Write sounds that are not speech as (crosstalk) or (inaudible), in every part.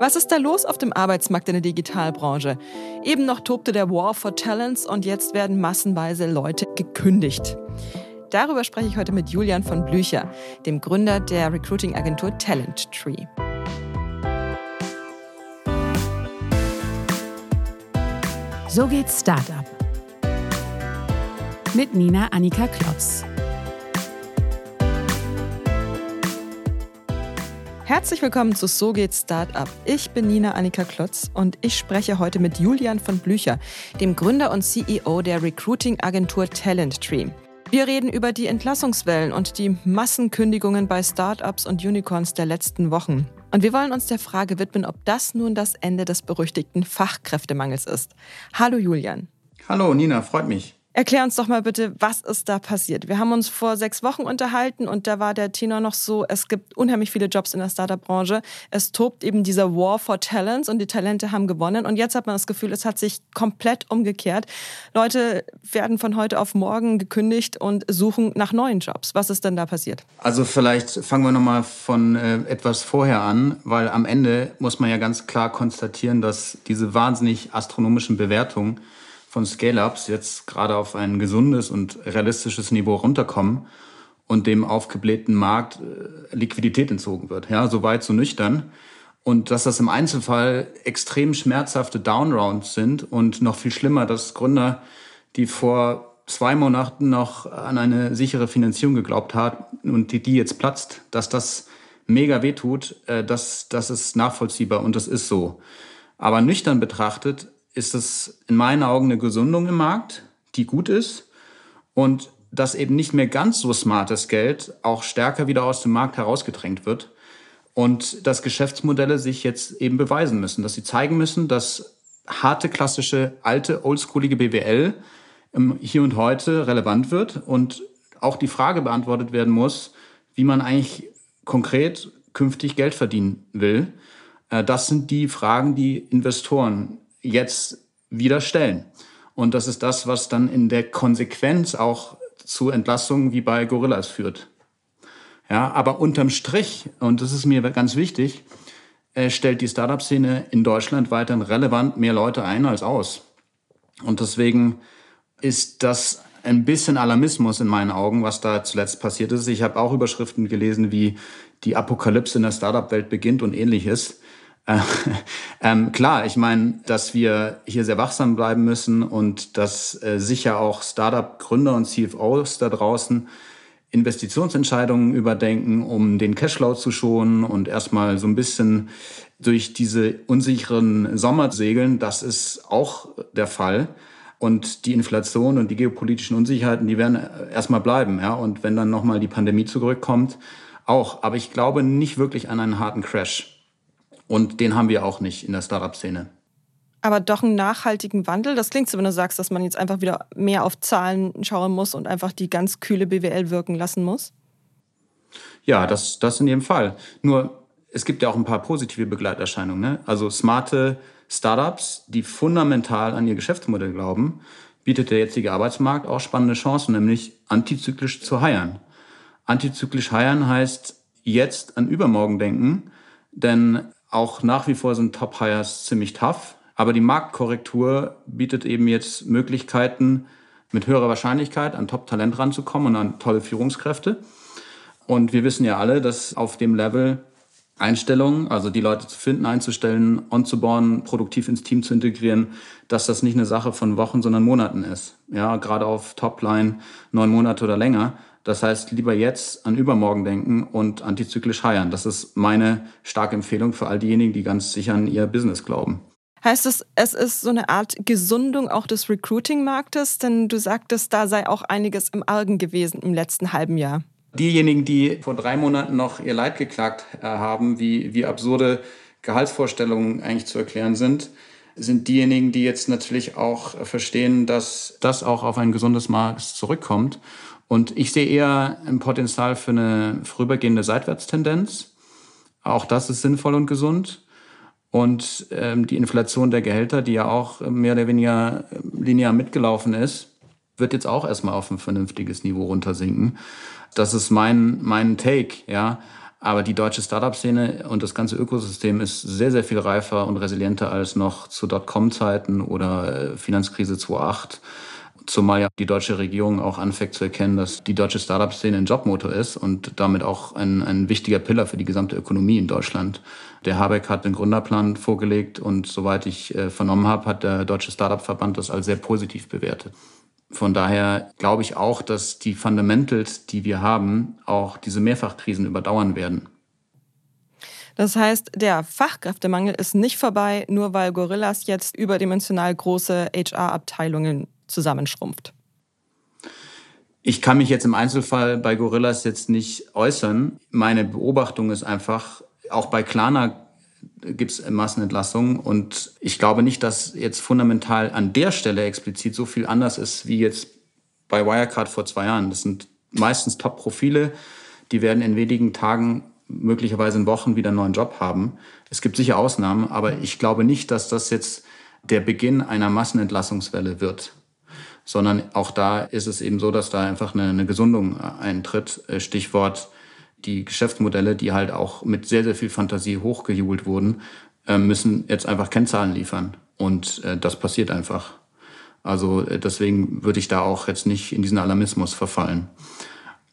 Was ist da los auf dem Arbeitsmarkt in der Digitalbranche? Eben noch tobte der War for Talents und jetzt werden massenweise Leute gekündigt. Darüber spreche ich heute mit Julian von Blücher, dem Gründer der Recruiting-Agentur Talent Tree. So geht's Startup. Mit Nina Annika Klotz. Herzlich willkommen zu So geht Startup. Ich bin Nina Annika Klotz und ich spreche heute mit Julian von Blücher, dem Gründer und CEO der Recruiting-Agentur Talent Tree. Wir reden über die Entlassungswellen und die Massenkündigungen bei Startups und Unicorns der letzten Wochen. Und wir wollen uns der Frage widmen, ob das nun das Ende des berüchtigten Fachkräftemangels ist. Hallo Julian. Hallo Nina, freut mich. Erklär uns doch mal bitte, was ist da passiert? Wir haben uns vor sechs Wochen unterhalten und da war der Tenor noch so, es gibt unheimlich viele Jobs in der Startup-Branche. Es tobt eben dieser War for Talents und die Talente haben gewonnen. Und jetzt hat man das Gefühl, es hat sich komplett umgekehrt. Leute werden von heute auf morgen gekündigt und suchen nach neuen Jobs. Was ist denn da passiert? Also vielleicht fangen wir nochmal von äh, etwas vorher an, weil am Ende muss man ja ganz klar konstatieren, dass diese wahnsinnig astronomischen Bewertungen von Scale-Ups jetzt gerade auf ein gesundes und realistisches Niveau runterkommen und dem aufgeblähten Markt äh, Liquidität entzogen wird. Ja, so weit, so nüchtern. Und dass das im Einzelfall extrem schmerzhafte Downrounds sind und noch viel schlimmer, dass Gründer, die vor zwei Monaten noch an eine sichere Finanzierung geglaubt haben und die, die jetzt platzt, dass das mega wehtut, äh, das, das ist nachvollziehbar und das ist so. Aber nüchtern betrachtet ist es in meinen Augen eine Gesundung im Markt, die gut ist und dass eben nicht mehr ganz so smartes Geld auch stärker wieder aus dem Markt herausgedrängt wird und dass Geschäftsmodelle sich jetzt eben beweisen müssen, dass sie zeigen müssen, dass harte, klassische, alte, oldschoolige BWL Hier und Heute relevant wird und auch die Frage beantwortet werden muss, wie man eigentlich konkret künftig Geld verdienen will. Äh, das sind die Fragen, die Investoren jetzt wieder stellen. Und das ist das, was dann in der Konsequenz auch zu Entlassungen wie bei Gorillas führt. Ja, aber unterm Strich, und das ist mir ganz wichtig, äh, stellt die Startup-Szene in Deutschland weiterhin relevant mehr Leute ein als aus. Und deswegen ist das ein bisschen Alarmismus in meinen Augen, was da zuletzt passiert ist. Ich habe auch Überschriften gelesen, wie die Apokalypse in der Startup-Welt beginnt und ähnliches. Äh, (laughs) ähm, klar, ich meine, dass wir hier sehr wachsam bleiben müssen und dass äh, sicher auch Startup-Gründer und CFOs da draußen Investitionsentscheidungen überdenken, um den Cashflow zu schonen und erstmal so ein bisschen durch diese unsicheren Sommer segeln. Das ist auch der Fall. Und die Inflation und die geopolitischen Unsicherheiten, die werden äh, erstmal bleiben. Ja? Und wenn dann nochmal die Pandemie zurückkommt, auch. Aber ich glaube nicht wirklich an einen harten Crash. Und den haben wir auch nicht in der Startup-Szene. Aber doch einen nachhaltigen Wandel. Das klingt so, wenn du sagst, dass man jetzt einfach wieder mehr auf Zahlen schauen muss und einfach die ganz kühle BWL wirken lassen muss. Ja, das, das in jedem Fall. Nur, es gibt ja auch ein paar positive Begleiterscheinungen. Ne? Also smarte Startups, die fundamental an ihr Geschäftsmodell glauben, bietet der jetzige Arbeitsmarkt auch spannende Chancen, nämlich antizyklisch zu heiern. Antizyklisch heiern heißt jetzt an übermorgen denken, denn auch nach wie vor sind Top-Hires ziemlich tough. Aber die Marktkorrektur bietet eben jetzt Möglichkeiten, mit höherer Wahrscheinlichkeit an Top-Talent ranzukommen und an tolle Führungskräfte. Und wir wissen ja alle, dass auf dem Level Einstellungen, also die Leute zu finden, einzustellen, onzubauen, produktiv ins Team zu integrieren, dass das nicht eine Sache von Wochen, sondern Monaten ist. Ja, gerade auf Topline neun Monate oder länger. Das heißt, lieber jetzt an übermorgen denken und antizyklisch heiern. Das ist meine starke Empfehlung für all diejenigen, die ganz sicher an ihr Business glauben. Heißt es, es ist so eine Art Gesundung auch des Recruiting-Marktes? Denn du sagtest, da sei auch einiges im Argen gewesen im letzten halben Jahr. Diejenigen, die vor drei Monaten noch ihr Leid geklagt äh, haben, wie, wie absurde Gehaltsvorstellungen eigentlich zu erklären sind, sind diejenigen, die jetzt natürlich auch verstehen, dass das auch auf ein gesundes Maß zurückkommt und ich sehe eher ein Potenzial für eine vorübergehende Seitwärtstendenz. Auch das ist sinnvoll und gesund. Und ähm, die Inflation der Gehälter, die ja auch mehr oder weniger linear mitgelaufen ist, wird jetzt auch erstmal auf ein vernünftiges Niveau runtersinken. Das ist mein, mein Take, ja. Aber die deutsche Startup-Szene und das ganze Ökosystem ist sehr, sehr viel reifer und resilienter als noch zu Dotcom-Zeiten oder äh, Finanzkrise 2008. Zumal ja die deutsche Regierung auch anfängt zu erkennen, dass die deutsche Startup-Szene ein Jobmotor ist und damit auch ein, ein wichtiger Pillar für die gesamte Ökonomie in Deutschland. Der Habeck hat den Gründerplan vorgelegt und soweit ich äh, vernommen habe, hat der Deutsche Startup-Verband das als sehr positiv bewertet. Von daher glaube ich auch, dass die Fundamentals, die wir haben, auch diese Mehrfachkrisen überdauern werden. Das heißt, der Fachkräftemangel ist nicht vorbei, nur weil Gorillas jetzt überdimensional große HR-Abteilungen zusammenschrumpft. Ich kann mich jetzt im Einzelfall bei Gorillas jetzt nicht äußern. Meine Beobachtung ist einfach, auch bei Klarna gibt es Massenentlassungen und ich glaube nicht, dass jetzt fundamental an der Stelle explizit so viel anders ist wie jetzt bei Wirecard vor zwei Jahren. Das sind meistens Top-Profile, die werden in wenigen Tagen, möglicherweise in Wochen wieder einen neuen Job haben. Es gibt sicher Ausnahmen, aber ich glaube nicht, dass das jetzt der Beginn einer Massenentlassungswelle wird sondern auch da ist es eben so, dass da einfach eine, eine Gesundung eintritt. Äh, Stichwort die Geschäftsmodelle, die halt auch mit sehr, sehr viel Fantasie hochgejubelt wurden, äh, müssen jetzt einfach Kennzahlen liefern. Und äh, das passiert einfach. Also deswegen würde ich da auch jetzt nicht in diesen Alarmismus verfallen.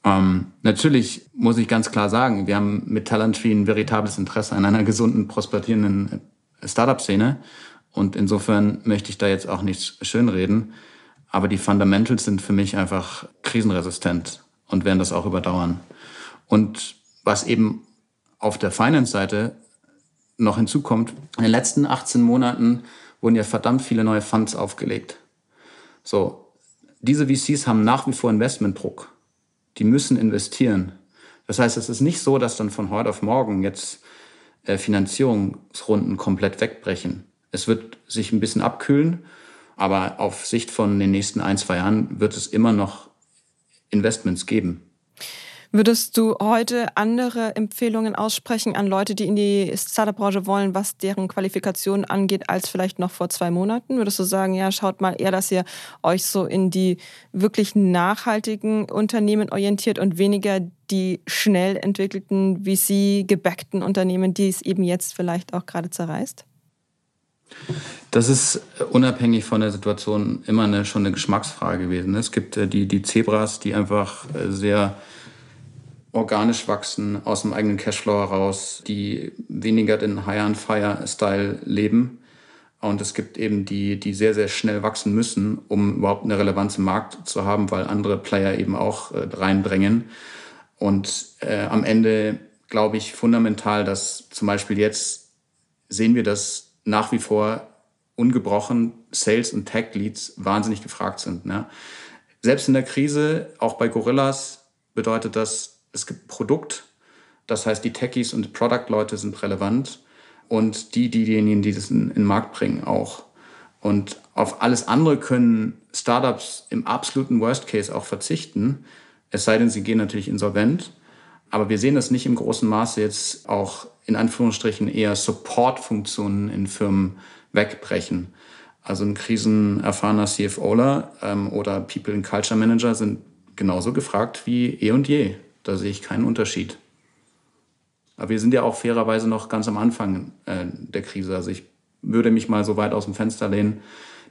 Ähm, natürlich muss ich ganz klar sagen, wir haben mit Talenttree ein veritables Interesse an einer gesunden, prosperierenden Startup-Szene. Und insofern möchte ich da jetzt auch nichts schönreden. Aber die Fundamentals sind für mich einfach krisenresistent und werden das auch überdauern. Und was eben auf der Finance-Seite noch hinzukommt, in den letzten 18 Monaten wurden ja verdammt viele neue Funds aufgelegt. So, diese VCs haben nach wie vor Investmentdruck. Die müssen investieren. Das heißt, es ist nicht so, dass dann von heute auf morgen jetzt äh, Finanzierungsrunden komplett wegbrechen. Es wird sich ein bisschen abkühlen aber auf Sicht von den nächsten ein, zwei Jahren wird es immer noch Investments geben. Würdest du heute andere Empfehlungen aussprechen an Leute, die in die Startup-Branche wollen, was deren Qualifikation angeht, als vielleicht noch vor zwei Monaten? Würdest du sagen, ja, schaut mal eher, dass ihr euch so in die wirklich nachhaltigen Unternehmen orientiert und weniger die schnell entwickelten, VC-gebackten Unternehmen, die es eben jetzt vielleicht auch gerade zerreißt? Das ist unabhängig von der Situation immer eine, schon eine Geschmacksfrage gewesen. Es gibt äh, die, die Zebras, die einfach äh, sehr organisch wachsen, aus dem eigenen Cashflow heraus, die weniger den High-on-Fire-Style leben. Und es gibt eben die, die sehr, sehr schnell wachsen müssen, um überhaupt eine Relevanz im Markt zu haben, weil andere Player eben auch äh, reinbringen. Und äh, am Ende glaube ich fundamental, dass zum Beispiel jetzt sehen wir, dass nach wie vor ungebrochen Sales und Tech Leads wahnsinnig gefragt sind. Ne? Selbst in der Krise, auch bei Gorillas, bedeutet das, es gibt Produkt. Das heißt, die Techies und Product-Leute sind relevant und die, diejenigen, die das in, in den Markt bringen, auch. Und auf alles andere können Startups im absoluten Worst Case auch verzichten. Es sei denn, sie gehen natürlich insolvent. Aber wir sehen das nicht im großen Maße jetzt auch in Anführungsstrichen eher Support-Funktionen in Firmen wegbrechen. Also ein krisenerfahrener CFOler ähm, oder People and Culture Manager sind genauso gefragt wie eh und je. Da sehe ich keinen Unterschied. Aber wir sind ja auch fairerweise noch ganz am Anfang äh, der Krise. Also ich würde mich mal so weit aus dem Fenster lehnen,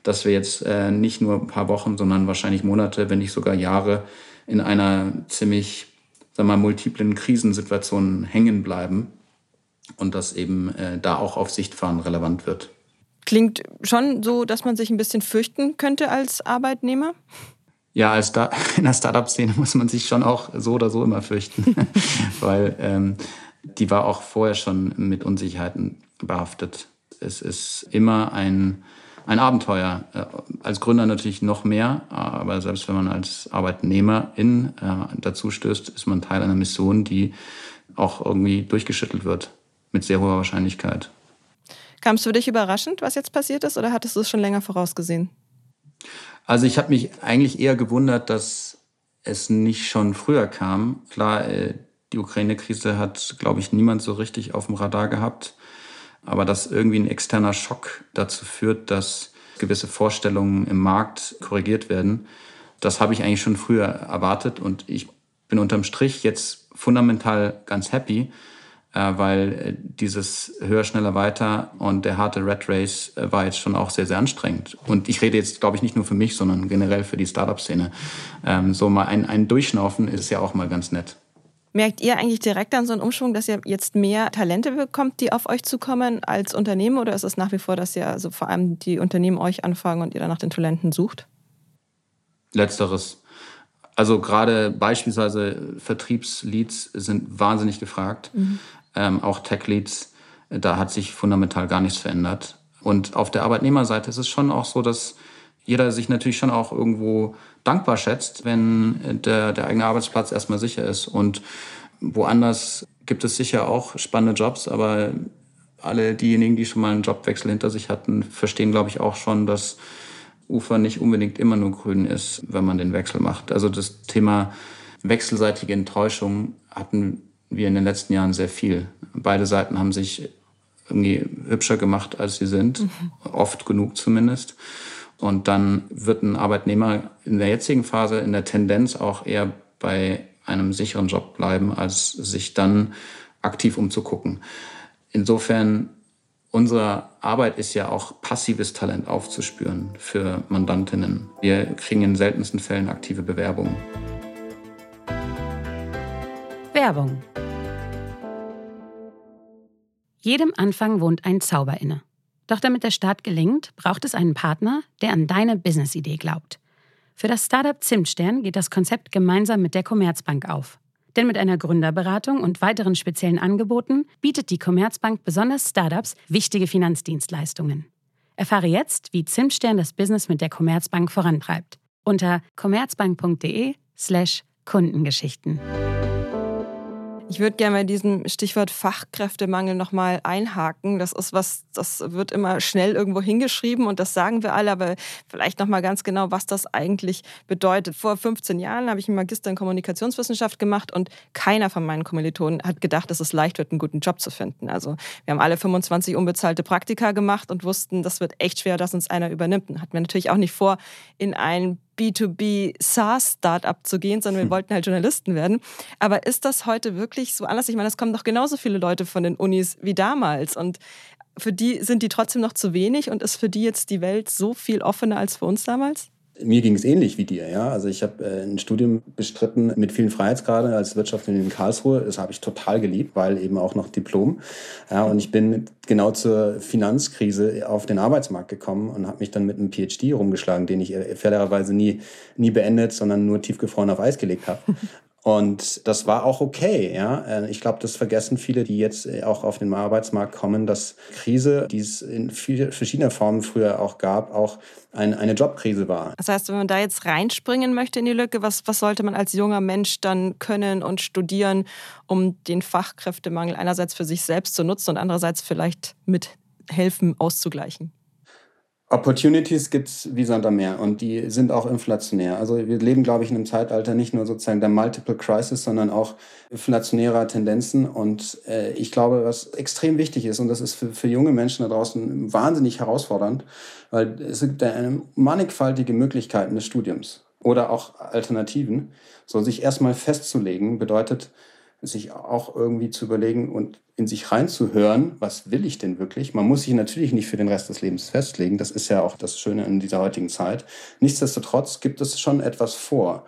dass wir jetzt äh, nicht nur ein paar Wochen, sondern wahrscheinlich Monate, wenn nicht sogar Jahre in einer ziemlich, sagen wir mal, multiplen Krisensituation hängen bleiben und dass eben äh, da auch auf Sichtfahren relevant wird. Klingt schon so, dass man sich ein bisschen fürchten könnte als Arbeitnehmer? Ja, als da (laughs) in der Startup-Szene muss man sich schon auch so oder so immer fürchten, (laughs) weil ähm, die war auch vorher schon mit Unsicherheiten behaftet. Es ist immer ein, ein Abenteuer. Äh, als Gründer natürlich noch mehr, aber selbst wenn man als Arbeitnehmerin äh, dazu stößt, ist man Teil einer Mission, die auch irgendwie durchgeschüttelt wird mit sehr hoher Wahrscheinlichkeit. Kam es für dich überraschend, was jetzt passiert ist, oder hattest du es schon länger vorausgesehen? Also ich habe mich eigentlich eher gewundert, dass es nicht schon früher kam. Klar, äh, die Ukraine-Krise hat, glaube ich, niemand so richtig auf dem Radar gehabt. Aber dass irgendwie ein externer Schock dazu führt, dass gewisse Vorstellungen im Markt korrigiert werden, das habe ich eigentlich schon früher erwartet. Und ich bin unterm Strich jetzt fundamental ganz happy, weil äh, dieses höher, schneller, weiter und der harte Red Race äh, war jetzt schon auch sehr, sehr anstrengend. Und ich rede jetzt, glaube ich, nicht nur für mich, sondern generell für die Startup-Szene. Ähm, so mal ein, ein Durchschnaufen ist ja auch mal ganz nett. Merkt ihr eigentlich direkt an so einen Umschwung, dass ihr jetzt mehr Talente bekommt, die auf euch zukommen als Unternehmen? Oder ist es nach wie vor, dass ihr also vor allem die Unternehmen euch anfragen und ihr dann nach den Talenten sucht? Letzteres. Also gerade beispielsweise Vertriebsleads sind wahnsinnig gefragt. Mhm. Ähm, auch Tech-Leads, da hat sich fundamental gar nichts verändert. Und auf der Arbeitnehmerseite ist es schon auch so, dass jeder sich natürlich schon auch irgendwo dankbar schätzt, wenn der, der eigene Arbeitsplatz erstmal sicher ist. Und woanders gibt es sicher auch spannende Jobs, aber alle diejenigen, die schon mal einen Jobwechsel hinter sich hatten, verstehen, glaube ich, auch schon, dass Ufer nicht unbedingt immer nur grün ist, wenn man den Wechsel macht. Also das Thema wechselseitige Enttäuschung hatten wir in den letzten Jahren sehr viel. Beide Seiten haben sich irgendwie hübscher gemacht, als sie sind, mhm. oft genug zumindest. Und dann wird ein Arbeitnehmer in der jetzigen Phase in der Tendenz auch eher bei einem sicheren Job bleiben, als sich dann aktiv umzugucken. Insofern Unsere Arbeit ist ja auch passives Talent aufzuspüren für Mandantinnen. Wir kriegen in seltensten Fällen aktive Bewerbungen. Werbung. Jedem Anfang wohnt ein Zauber inne. Doch damit der Start gelingt, braucht es einen Partner, der an deine Business-Idee glaubt. Für das Startup Zimtstern geht das Konzept gemeinsam mit der Commerzbank auf. Denn mit einer Gründerberatung und weiteren speziellen Angeboten bietet die Commerzbank besonders Startups wichtige Finanzdienstleistungen. Erfahre jetzt, wie Zimtstern das Business mit der Commerzbank vorantreibt. Unter commerzbank.de/slash Kundengeschichten. Ich würde gerne bei diesem Stichwort Fachkräftemangel nochmal einhaken. Das ist was, das wird immer schnell irgendwo hingeschrieben und das sagen wir alle, aber vielleicht nochmal ganz genau, was das eigentlich bedeutet. Vor 15 Jahren habe ich einen Magister in Kommunikationswissenschaft gemacht und keiner von meinen Kommilitonen hat gedacht, dass es leicht wird, einen guten Job zu finden. Also wir haben alle 25 unbezahlte Praktika gemacht und wussten, das wird echt schwer, dass uns einer übernimmt. Und hatten wir natürlich auch nicht vor, in ein B2B SaaS-Startup zu gehen, sondern wir hm. wollten halt Journalisten werden. Aber ist das heute wirklich so anders? Ich meine, es kommen doch genauso viele Leute von den Unis wie damals. Und für die sind die trotzdem noch zu wenig und ist für die jetzt die Welt so viel offener als für uns damals? Mir ging es ähnlich wie dir, ja. Also ich habe äh, ein Studium bestritten mit vielen Freiheitsgraden als Wirtschaftsingenieur in Karlsruhe. Das habe ich total geliebt, weil eben auch noch Diplom. Ja, und ich bin genau zur Finanzkrise auf den Arbeitsmarkt gekommen und habe mich dann mit einem PhD rumgeschlagen, den ich äh, fairerweise nie, nie beendet, sondern nur tiefgefroren auf Eis gelegt habe. Und das war auch okay, ja. Äh, ich glaube, das vergessen viele, die jetzt äh, auch auf den Arbeitsmarkt kommen, dass Krise, die es in viel, verschiedener Formen früher auch gab, auch ein, eine Jobkrise war. Das heißt, wenn man da jetzt reinspringen möchte in die Lücke, was, was sollte man als junger Mensch dann können und studieren, um den Fachkräftemangel einerseits für sich selbst zu nutzen und andererseits vielleicht mit helfen auszugleichen? Opportunities gibt es wie Sand am Meer und die sind auch inflationär. Also wir leben, glaube ich, in einem Zeitalter nicht nur sozusagen der Multiple Crisis, sondern auch inflationärer Tendenzen. Und äh, ich glaube, was extrem wichtig ist, und das ist für, für junge Menschen da draußen wahnsinnig herausfordernd, weil es gibt eine mannigfaltige Möglichkeiten des Studiums oder auch Alternativen. So sich erstmal festzulegen bedeutet, sich auch irgendwie zu überlegen und in sich reinzuhören, was will ich denn wirklich? Man muss sich natürlich nicht für den Rest des Lebens festlegen. Das ist ja auch das Schöne in dieser heutigen Zeit. Nichtsdestotrotz gibt es schon etwas vor.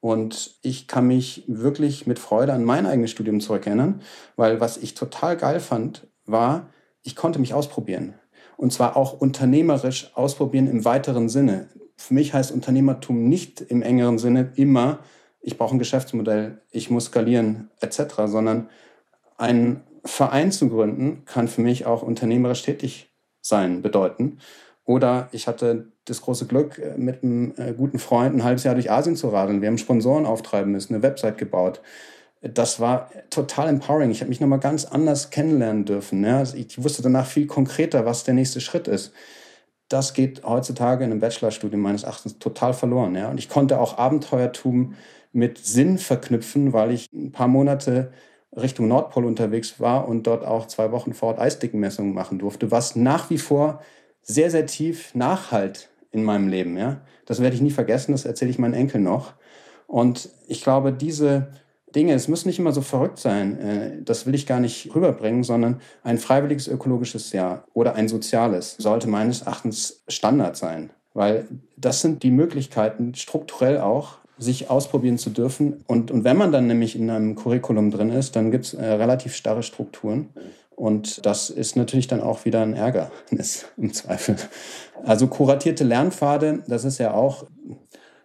Und ich kann mich wirklich mit Freude an mein eigenes Studium zurückerinnern, weil was ich total geil fand, war, ich konnte mich ausprobieren. Und zwar auch unternehmerisch ausprobieren im weiteren Sinne. Für mich heißt Unternehmertum nicht im engeren Sinne immer, ich brauche ein Geschäftsmodell, ich muss skalieren etc., sondern einen Verein zu gründen kann für mich auch unternehmerisch tätig sein bedeuten. Oder ich hatte das große Glück, äh, mit einem äh, guten Freund ein halbes Jahr durch Asien zu radeln. Wir haben Sponsoren auftreiben müssen, eine Website gebaut. Das war total empowering. Ich habe mich nochmal ganz anders kennenlernen dürfen. Also ich wusste danach viel konkreter, was der nächste Schritt ist. Das geht heutzutage in einem Bachelorstudium meines Erachtens total verloren. Und ich konnte auch Abenteuertum mit Sinn verknüpfen, weil ich ein paar Monate Richtung Nordpol unterwegs war und dort auch zwei Wochen vor Ort Eisdickenmessungen machen durfte, was nach wie vor sehr, sehr tief nachhalt in meinem Leben. Ja? Das werde ich nie vergessen, das erzähle ich meinen Enkeln noch. Und ich glaube, diese Dinge, es muss nicht immer so verrückt sein, äh, das will ich gar nicht rüberbringen, sondern ein freiwilliges ökologisches Jahr oder ein soziales sollte meines Erachtens Standard sein, weil das sind die Möglichkeiten, strukturell auch sich ausprobieren zu dürfen. Und, und wenn man dann nämlich in einem Curriculum drin ist, dann gibt es äh, relativ starre Strukturen. Und das ist natürlich dann auch wieder ein Ärgernis (laughs) im Zweifel. Also kuratierte Lernpfade, das ist ja auch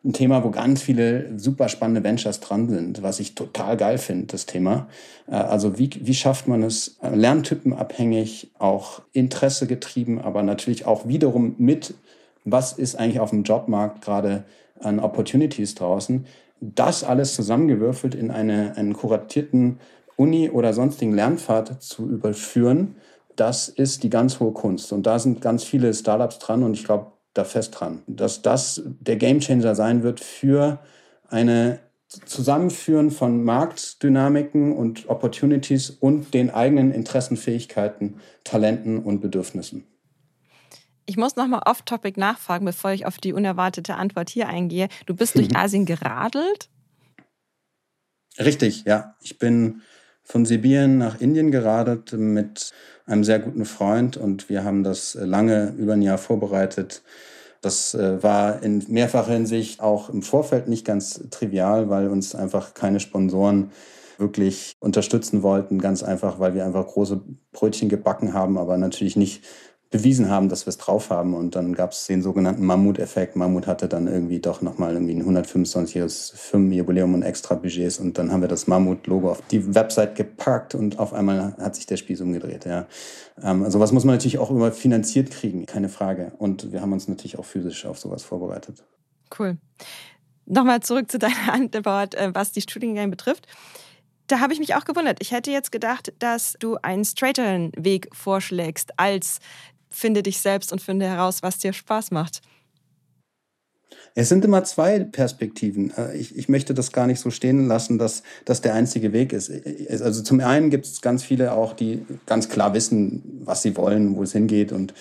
ein Thema, wo ganz viele super spannende Ventures dran sind, was ich total geil finde, das Thema. Äh, also wie, wie schafft man es, äh, lerntypenabhängig, auch Interesse getrieben, aber natürlich auch wiederum mit, was ist eigentlich auf dem Jobmarkt gerade an Opportunities draußen, das alles zusammengewürfelt in eine, einen kuratierten Uni oder sonstigen Lernpfad zu überführen, das ist die ganz hohe Kunst. Und da sind ganz viele Startups dran und ich glaube, da fest dran, dass das der Gamechanger sein wird für eine Zusammenführen von Marktdynamiken und Opportunities und den eigenen Interessen, Fähigkeiten, Talenten und Bedürfnissen. Ich muss nochmal off-topic nachfragen, bevor ich auf die unerwartete Antwort hier eingehe. Du bist durch (laughs) Asien geradelt? Richtig, ja. Ich bin von Sibirien nach Indien geradelt mit einem sehr guten Freund und wir haben das lange über ein Jahr vorbereitet. Das äh, war in mehrfacher Hinsicht auch im Vorfeld nicht ganz trivial, weil uns einfach keine Sponsoren wirklich unterstützen wollten. Ganz einfach, weil wir einfach große Brötchen gebacken haben, aber natürlich nicht bewiesen haben, dass wir es drauf haben. Und dann gab es den sogenannten Mammut-Effekt. Mammut hatte dann irgendwie doch nochmal irgendwie ein 125-jähriges Firmenjubiläum und extra Budgets. Und dann haben wir das Mammut-Logo auf die Website gepackt und auf einmal hat sich der Spieß umgedreht. Ja. Ähm, also was muss man natürlich auch immer finanziert kriegen, keine Frage. Und wir haben uns natürlich auch physisch auf sowas vorbereitet. Cool. Nochmal zurück zu deiner Antwort, äh, was die Studiengänge betrifft. Da habe ich mich auch gewundert. Ich hätte jetzt gedacht, dass du einen straighteren Weg vorschlägst als finde dich selbst und finde heraus, was dir Spaß macht. Es sind immer zwei Perspektiven. Äh, ich, ich möchte das gar nicht so stehen lassen, dass das der einzige Weg ist. Also zum einen gibt es ganz viele auch, die ganz klar wissen, was sie wollen, wo es hingeht und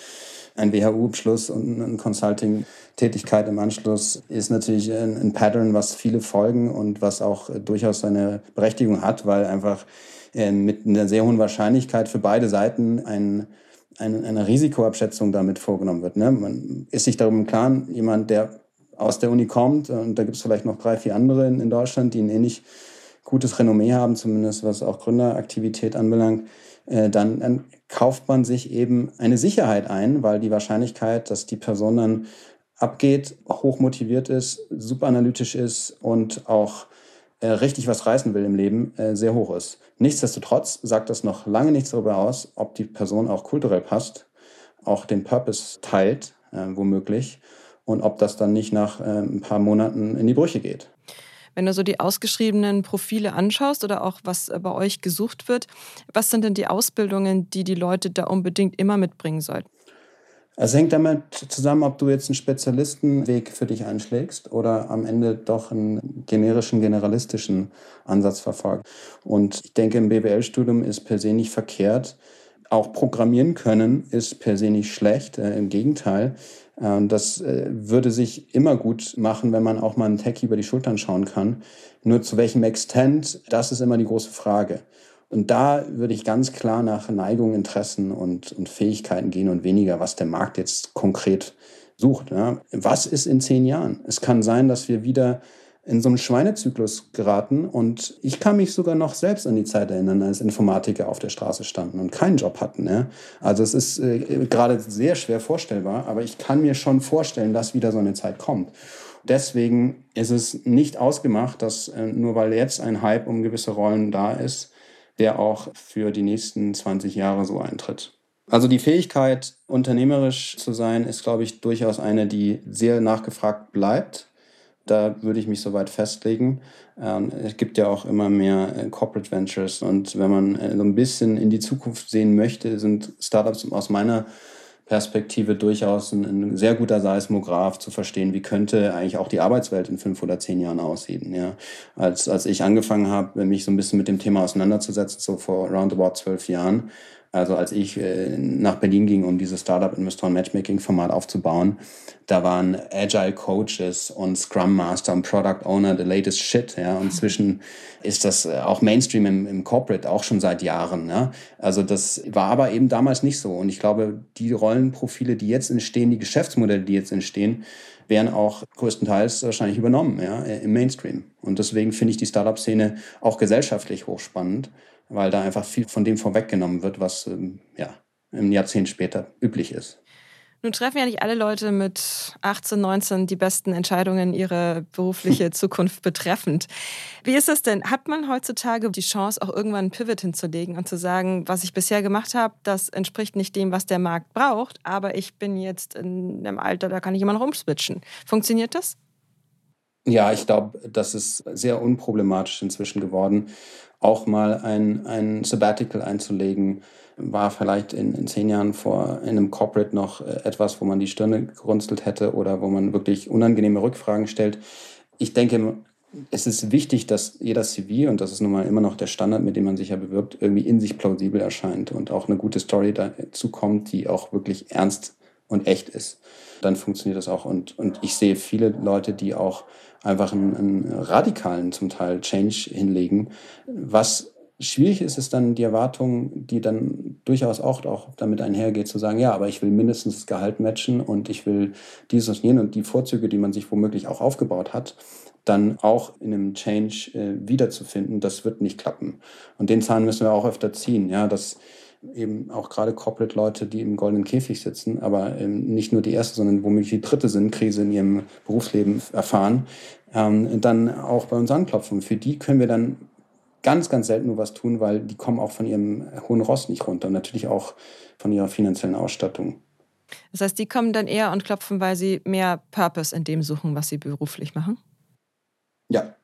ein WHU-Abschluss und eine Consulting-Tätigkeit im Anschluss ist natürlich ein, ein, Pattern, was viele folgen und was auch durchaus seine Berechtigung hat, weil einfach äh, mit einer sehr hohen Wahrscheinlichkeit für beide Seiten ein eine, eine Risikoabschätzung damit vorgenommen wird. Ne? Man ist sich darüber im Klaren, jemand, der aus der Uni kommt, und da gibt es vielleicht noch drei, vier andere in, in Deutschland, die ein ähnlich gutes Renommee haben, zumindest was auch Gründeraktivität anbelangt, äh, dann, dann kauft man sich eben eine Sicherheit ein, weil die Wahrscheinlichkeit, dass die Person dann abgeht, hoch motiviert ist, super analytisch ist und auch äh, richtig was reißen will im Leben, äh, sehr hoch ist. Nichtsdestotrotz sagt das noch lange nichts darüber aus, ob die Person auch kulturell passt, auch den Purpose teilt, äh, womöglich, und ob das dann nicht nach äh, ein paar Monaten in die Brüche geht. Wenn du so die ausgeschriebenen Profile anschaust oder auch was äh, bei euch gesucht wird, was sind denn die Ausbildungen, die die Leute da unbedingt immer mitbringen sollten? Es hängt damit zusammen, ob du jetzt einen Spezialistenweg für dich einschlägst oder am Ende doch einen generischen, generalistischen Ansatz verfolgst. Und ich denke, im BWL-Studium ist per se nicht verkehrt. Auch programmieren können ist per se nicht schlecht, äh, im Gegenteil. Äh, das äh, würde sich immer gut machen, wenn man auch mal einen Tech über die Schultern schauen kann. Nur zu welchem Extent, das ist immer die große Frage. Und da würde ich ganz klar nach Neigung, Interessen und, und Fähigkeiten gehen und weniger, was der Markt jetzt konkret sucht. Ja. Was ist in zehn Jahren? Es kann sein, dass wir wieder in so einen Schweinezyklus geraten. Und ich kann mich sogar noch selbst an die Zeit erinnern, als Informatiker auf der Straße standen und keinen Job hatten. Ja. Also es ist äh, gerade sehr schwer vorstellbar, aber ich kann mir schon vorstellen, dass wieder so eine Zeit kommt. Deswegen ist es nicht ausgemacht, dass äh, nur weil jetzt ein Hype um gewisse Rollen da ist, der auch für die nächsten 20 Jahre so eintritt. Also die Fähigkeit, unternehmerisch zu sein, ist, glaube ich, durchaus eine, die sehr nachgefragt bleibt. Da würde ich mich soweit festlegen. Ähm, es gibt ja auch immer mehr äh, Corporate Ventures und wenn man äh, so ein bisschen in die Zukunft sehen möchte, sind Startups aus meiner Perspektive durchaus ein, ein, sehr guter Seismograph zu verstehen, wie könnte eigentlich auch die Arbeitswelt in fünf oder zehn Jahren aussehen. Ja. Als, als ich angefangen habe, mich so ein bisschen mit dem Thema auseinanderzusetzen, so vor roundabout zwölf Jahren, Also als ich äh, nach Berlin ging, um dieses Startup-Investoren-Matchmaking-Format aufzubauen, da waren Agile Coaches und Scrum Master und Product Owner the latest shit. Ja? Und inzwischen ist das äh, auch Mainstream im, im Corporate auch schon seit Jahren. Ja? Also das war aber eben damals nicht so. Und ich glaube, die Rollenprofile, die jetzt entstehen, die Geschäftsmodelle, die jetzt entstehen, werden auch größtenteils wahrscheinlich übernommen ja, im Mainstream. Und deswegen finde ich die Startup-Szene auch gesellschaftlich hochspannend weil da einfach viel von dem vorweggenommen wird, was ähm, ja, ein Jahrzehnt später üblich ist. Nun treffen ja nicht alle Leute mit 18, 19 die besten Entscheidungen ihrer berufliche (laughs) Zukunft betreffend. Wie ist es denn? Hat man heutzutage die Chance, auch irgendwann einen Pivot hinzulegen und zu sagen, was ich bisher gemacht habe, das entspricht nicht dem, was der Markt braucht, aber ich bin jetzt in einem Alter, da kann ich immer noch umswitchen. Funktioniert das? Ja, ich glaube, das ist sehr unproblematisch inzwischen geworden auch mal ein, ein Sabbatical einzulegen, war vielleicht in, in zehn Jahren vor in einem Corporate noch äh, etwas, wo man die Stirne gerunzelt hätte oder wo man wirklich unangenehme Rückfragen stellt. Ich denke, es ist wichtig, dass jeder CV, und das ist nun mal immer noch der Standard, mit dem man sich ja bewirbt, irgendwie in sich plausibel erscheint und auch eine gute Story dazu kommt, die auch wirklich ernst und echt ist. Dann funktioniert das auch. Und, und ich sehe viele Leute, die auch einfach einen, einen radikalen zum Teil Change hinlegen. Was schwierig ist, ist dann die Erwartung, die dann durchaus auch, auch damit einhergeht, zu sagen, ja, aber ich will mindestens das Gehalt matchen und ich will dieses und jenes und die Vorzüge, die man sich womöglich auch aufgebaut hat, dann auch in einem Change äh, wiederzufinden, das wird nicht klappen. Und den Zahn müssen wir auch öfter ziehen, ja, dass eben auch gerade Corporate-Leute, die im goldenen Käfig sitzen, aber ähm, nicht nur die erste, sondern womöglich die dritte sind, Krise in ihrem Berufsleben erfahren, ähm, dann auch bei uns anklopfen. Für die können wir dann ganz, ganz selten nur was tun, weil die kommen auch von ihrem hohen Ross nicht runter und natürlich auch von ihrer finanziellen Ausstattung. Das heißt, die kommen dann eher und klopfen, weil sie mehr Purpose in dem suchen, was sie beruflich machen? Ja,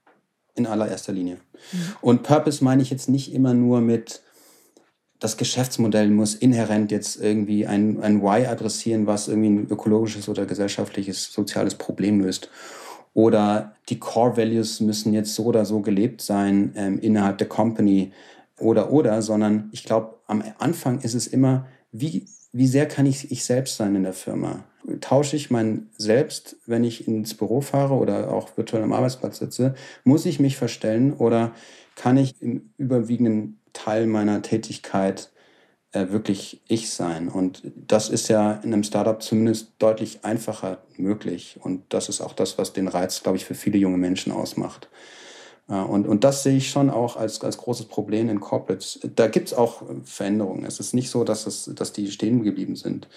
in allererster Linie. Mhm. Und Purpose meine ich jetzt nicht immer nur mit, das Geschäftsmodell muss inhärent jetzt irgendwie ein, ein Why adressieren, was irgendwie ein ökologisches oder gesellschaftliches, soziales Problem löst. Oder die Core Values müssen jetzt so oder so gelebt sein ähm, innerhalb der Company oder oder, sondern ich glaube, am Anfang ist es immer, wie, wie sehr kann ich ich selbst sein in der Firma? Tausche ich mein Selbst, wenn ich ins Büro fahre oder auch virtuell am Arbeitsplatz sitze? Muss ich mich verstellen oder kann ich im überwiegenden Teil meiner Tätigkeit äh, wirklich ich sein. Und das ist ja in einem Startup zumindest deutlich einfacher möglich. Und das ist auch das, was den Reiz, glaube ich, für viele junge Menschen ausmacht. Äh, und, und das sehe ich schon auch als, als großes Problem in Corporates. Da gibt es auch Veränderungen. Es ist nicht so, dass, es, dass die stehen geblieben sind.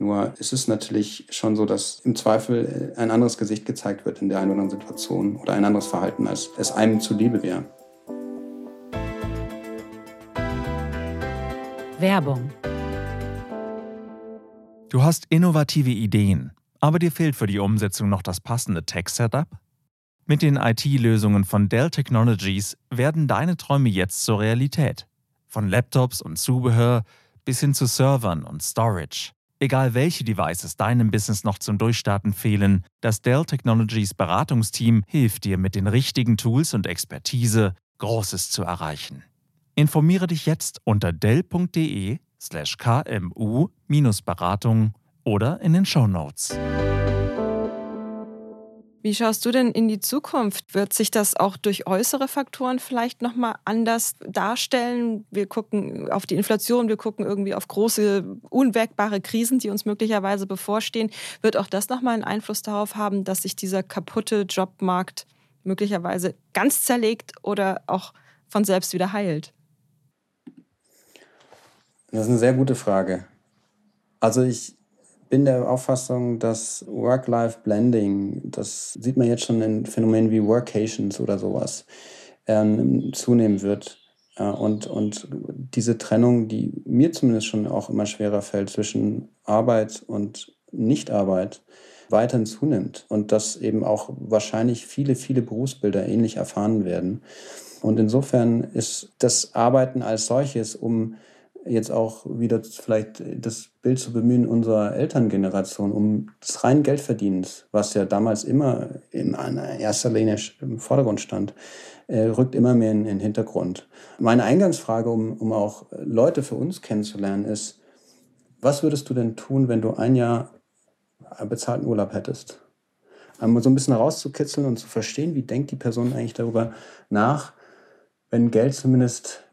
Nur es ist natürlich schon so, dass im Zweifel ein anderes Gesicht gezeigt wird in der einen oder anderen Situation oder ein anderes Verhalten, als es einem zuliebe wäre. Werbung. Du hast innovative Ideen, aber dir fehlt für die Umsetzung noch das passende Tech-Setup? Mit den IT-Lösungen von Dell Technologies werden deine Träume jetzt zur Realität. Von Laptops und Zubehör bis hin zu Servern und Storage. Egal welche Devices deinem Business noch zum Durchstarten fehlen, das Dell Technologies Beratungsteam hilft dir mit den richtigen Tools und Expertise, Großes zu erreichen. Informiere dich jetzt unter dell.de slash kmu-beratung oder in den Show Notes. Wie schaust du denn in die Zukunft? Wird sich das auch durch äußere Faktoren vielleicht nochmal anders darstellen? Wir gucken auf die Inflation, wir gucken irgendwie auf große, unwägbare Krisen, die uns möglicherweise bevorstehen. Wird auch das nochmal einen Einfluss darauf haben, dass sich dieser kaputte Jobmarkt möglicherweise ganz zerlegt oder auch von selbst wieder heilt? Das ist eine sehr gute Frage. Also ich bin der Auffassung, dass Work-Life-Blending, das sieht man jetzt schon in Phänomenen wie Workations oder sowas, ähm, zunehmen wird. Äh, und, und diese Trennung, die mir zumindest schon auch immer schwerer fällt zwischen Arbeit und Nichtarbeit, weiterhin zunimmt. Und dass eben auch wahrscheinlich viele, viele Berufsbilder ähnlich erfahren werden. Und insofern ist das Arbeiten als solches, um jetzt auch wieder vielleicht das Bild zu bemühen unserer Elterngeneration um des reinen Geldverdienens, was ja damals immer in erster Linie im Vordergrund stand, äh, rückt immer mehr in den Hintergrund. Meine Eingangsfrage, um, um auch Leute für uns kennenzulernen, ist, was würdest du denn tun, wenn du ein Jahr bezahlten Urlaub hättest? Einmal so ein bisschen herauszukitzeln und zu verstehen, wie denkt die Person eigentlich darüber nach, wenn Geld zumindest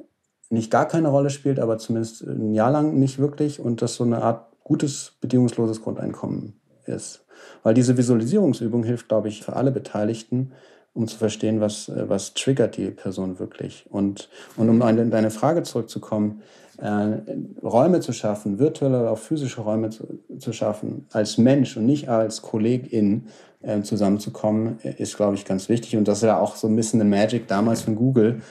nicht gar keine Rolle spielt, aber zumindest ein Jahr lang nicht wirklich und das so eine Art gutes, bedingungsloses Grundeinkommen ist. Weil diese Visualisierungsübung hilft, glaube ich, für alle Beteiligten, um zu verstehen, was, was triggert die Person wirklich. Und, und um an deine Frage zurückzukommen, äh, Räume zu schaffen, virtuelle oder auch physische Räume zu, zu schaffen, als Mensch und nicht als Kollegin äh, zusammenzukommen, ist, glaube ich, ganz wichtig. Und das ist ja auch so ein bisschen eine Magic damals von Google,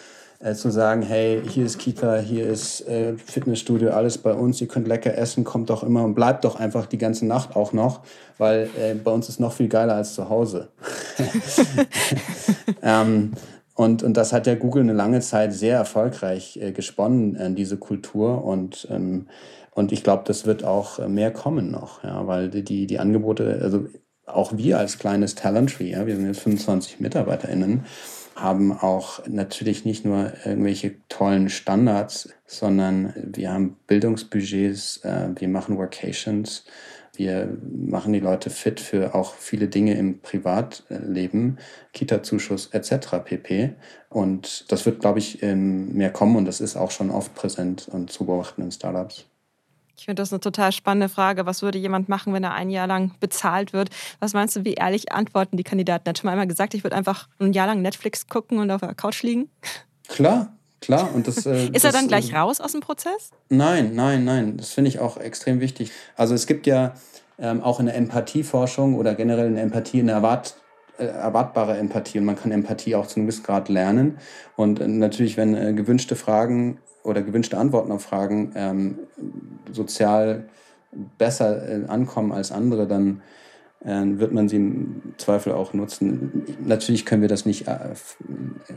äh, zu sagen, hey, hier ist Kita, hier ist äh, Fitnessstudio, alles bei uns, ihr könnt lecker essen, kommt doch immer und bleibt doch einfach die ganze Nacht auch noch, weil äh, bei uns ist noch viel geiler als zu Hause. (laughs) (laughs) ähm, und, und das hat ja Google eine lange Zeit sehr erfolgreich äh, gesponnen, äh, diese Kultur. Und, ähm, und ich glaube, das wird auch mehr kommen noch, ja, weil die, die Angebote, also auch wir als kleines Talentry, ja, wir sind jetzt 25 MitarbeiterInnen, haben auch natürlich nicht nur irgendwelche tollen Standards, sondern wir haben Bildungsbudgets, äh, wir machen Workations, wir machen die Leute fit für auch viele Dinge im Privatleben, Kita-Zuschuss etc. pp. Und das wird, glaube ich, mehr kommen und das ist auch schon oft präsent und zu beobachten in Startups. Ich finde das eine total spannende Frage. Was würde jemand machen, wenn er ein Jahr lang bezahlt wird? Was meinst du, wie ehrlich antworten die Kandidaten? Hat schon mal einmal gesagt, ich würde einfach ein Jahr lang Netflix gucken und auf der Couch liegen? Klar, klar. Und das, äh, (laughs) Ist er dann gleich äh, raus aus dem Prozess? Nein, nein, nein. Das finde ich auch extrem wichtig. Also es gibt ja ähm, auch in der Empathieforschung oder generell in der Empathie eine erwart äh, erwartbare Empathie und man kann Empathie auch zu einem gewissen Grad lernen. Und äh, natürlich, wenn äh, gewünschte Fragen oder gewünschte Antworten auf Fragen ähm, sozial besser äh, ankommen als andere, dann äh, wird man sie im Zweifel auch nutzen. Natürlich können wir das nicht äh,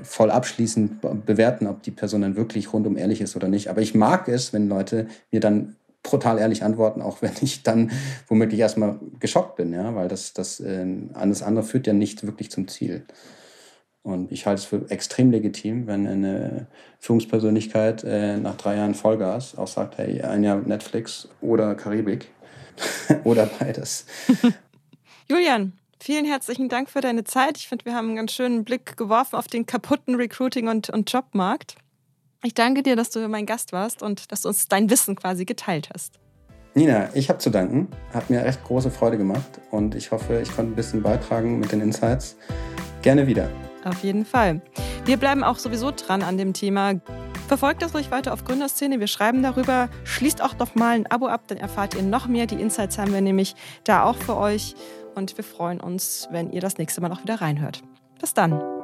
voll abschließend bewerten, ob die Person dann wirklich rundum ehrlich ist oder nicht. Aber ich mag es, wenn Leute mir dann brutal ehrlich antworten, auch (laughs) wenn ich dann womöglich erstmal geschockt bin, ja, weil das, das äh, alles andere führt ja nicht wirklich zum Ziel. Und ich halte es für extrem legitim, wenn eine Führungspersönlichkeit äh, nach drei Jahren Vollgas auch sagt, hey, ein Jahr Netflix oder Karibik (laughs) oder beides. (laughs) Julian, vielen herzlichen Dank für deine Zeit. Ich finde, wir haben einen ganz schönen Blick geworfen auf den kaputten Recruiting- und, und Jobmarkt. Ich danke dir, dass du mein Gast warst und dass du uns dein Wissen quasi geteilt hast. Nina, ich habe zu danken. Hat mir echt große Freude gemacht und ich hoffe, ich konnte ein bisschen beitragen mit den Insights. Gerne wieder. Auf jeden Fall. Wir bleiben auch sowieso dran an dem Thema. Verfolgt das ruhig weiter auf Gründerszene. Wir schreiben darüber. Schließt auch noch mal ein Abo ab, dann erfahrt ihr noch mehr. Die Insights haben wir nämlich da auch für euch. Und wir freuen uns, wenn ihr das nächste Mal auch wieder reinhört. Bis dann.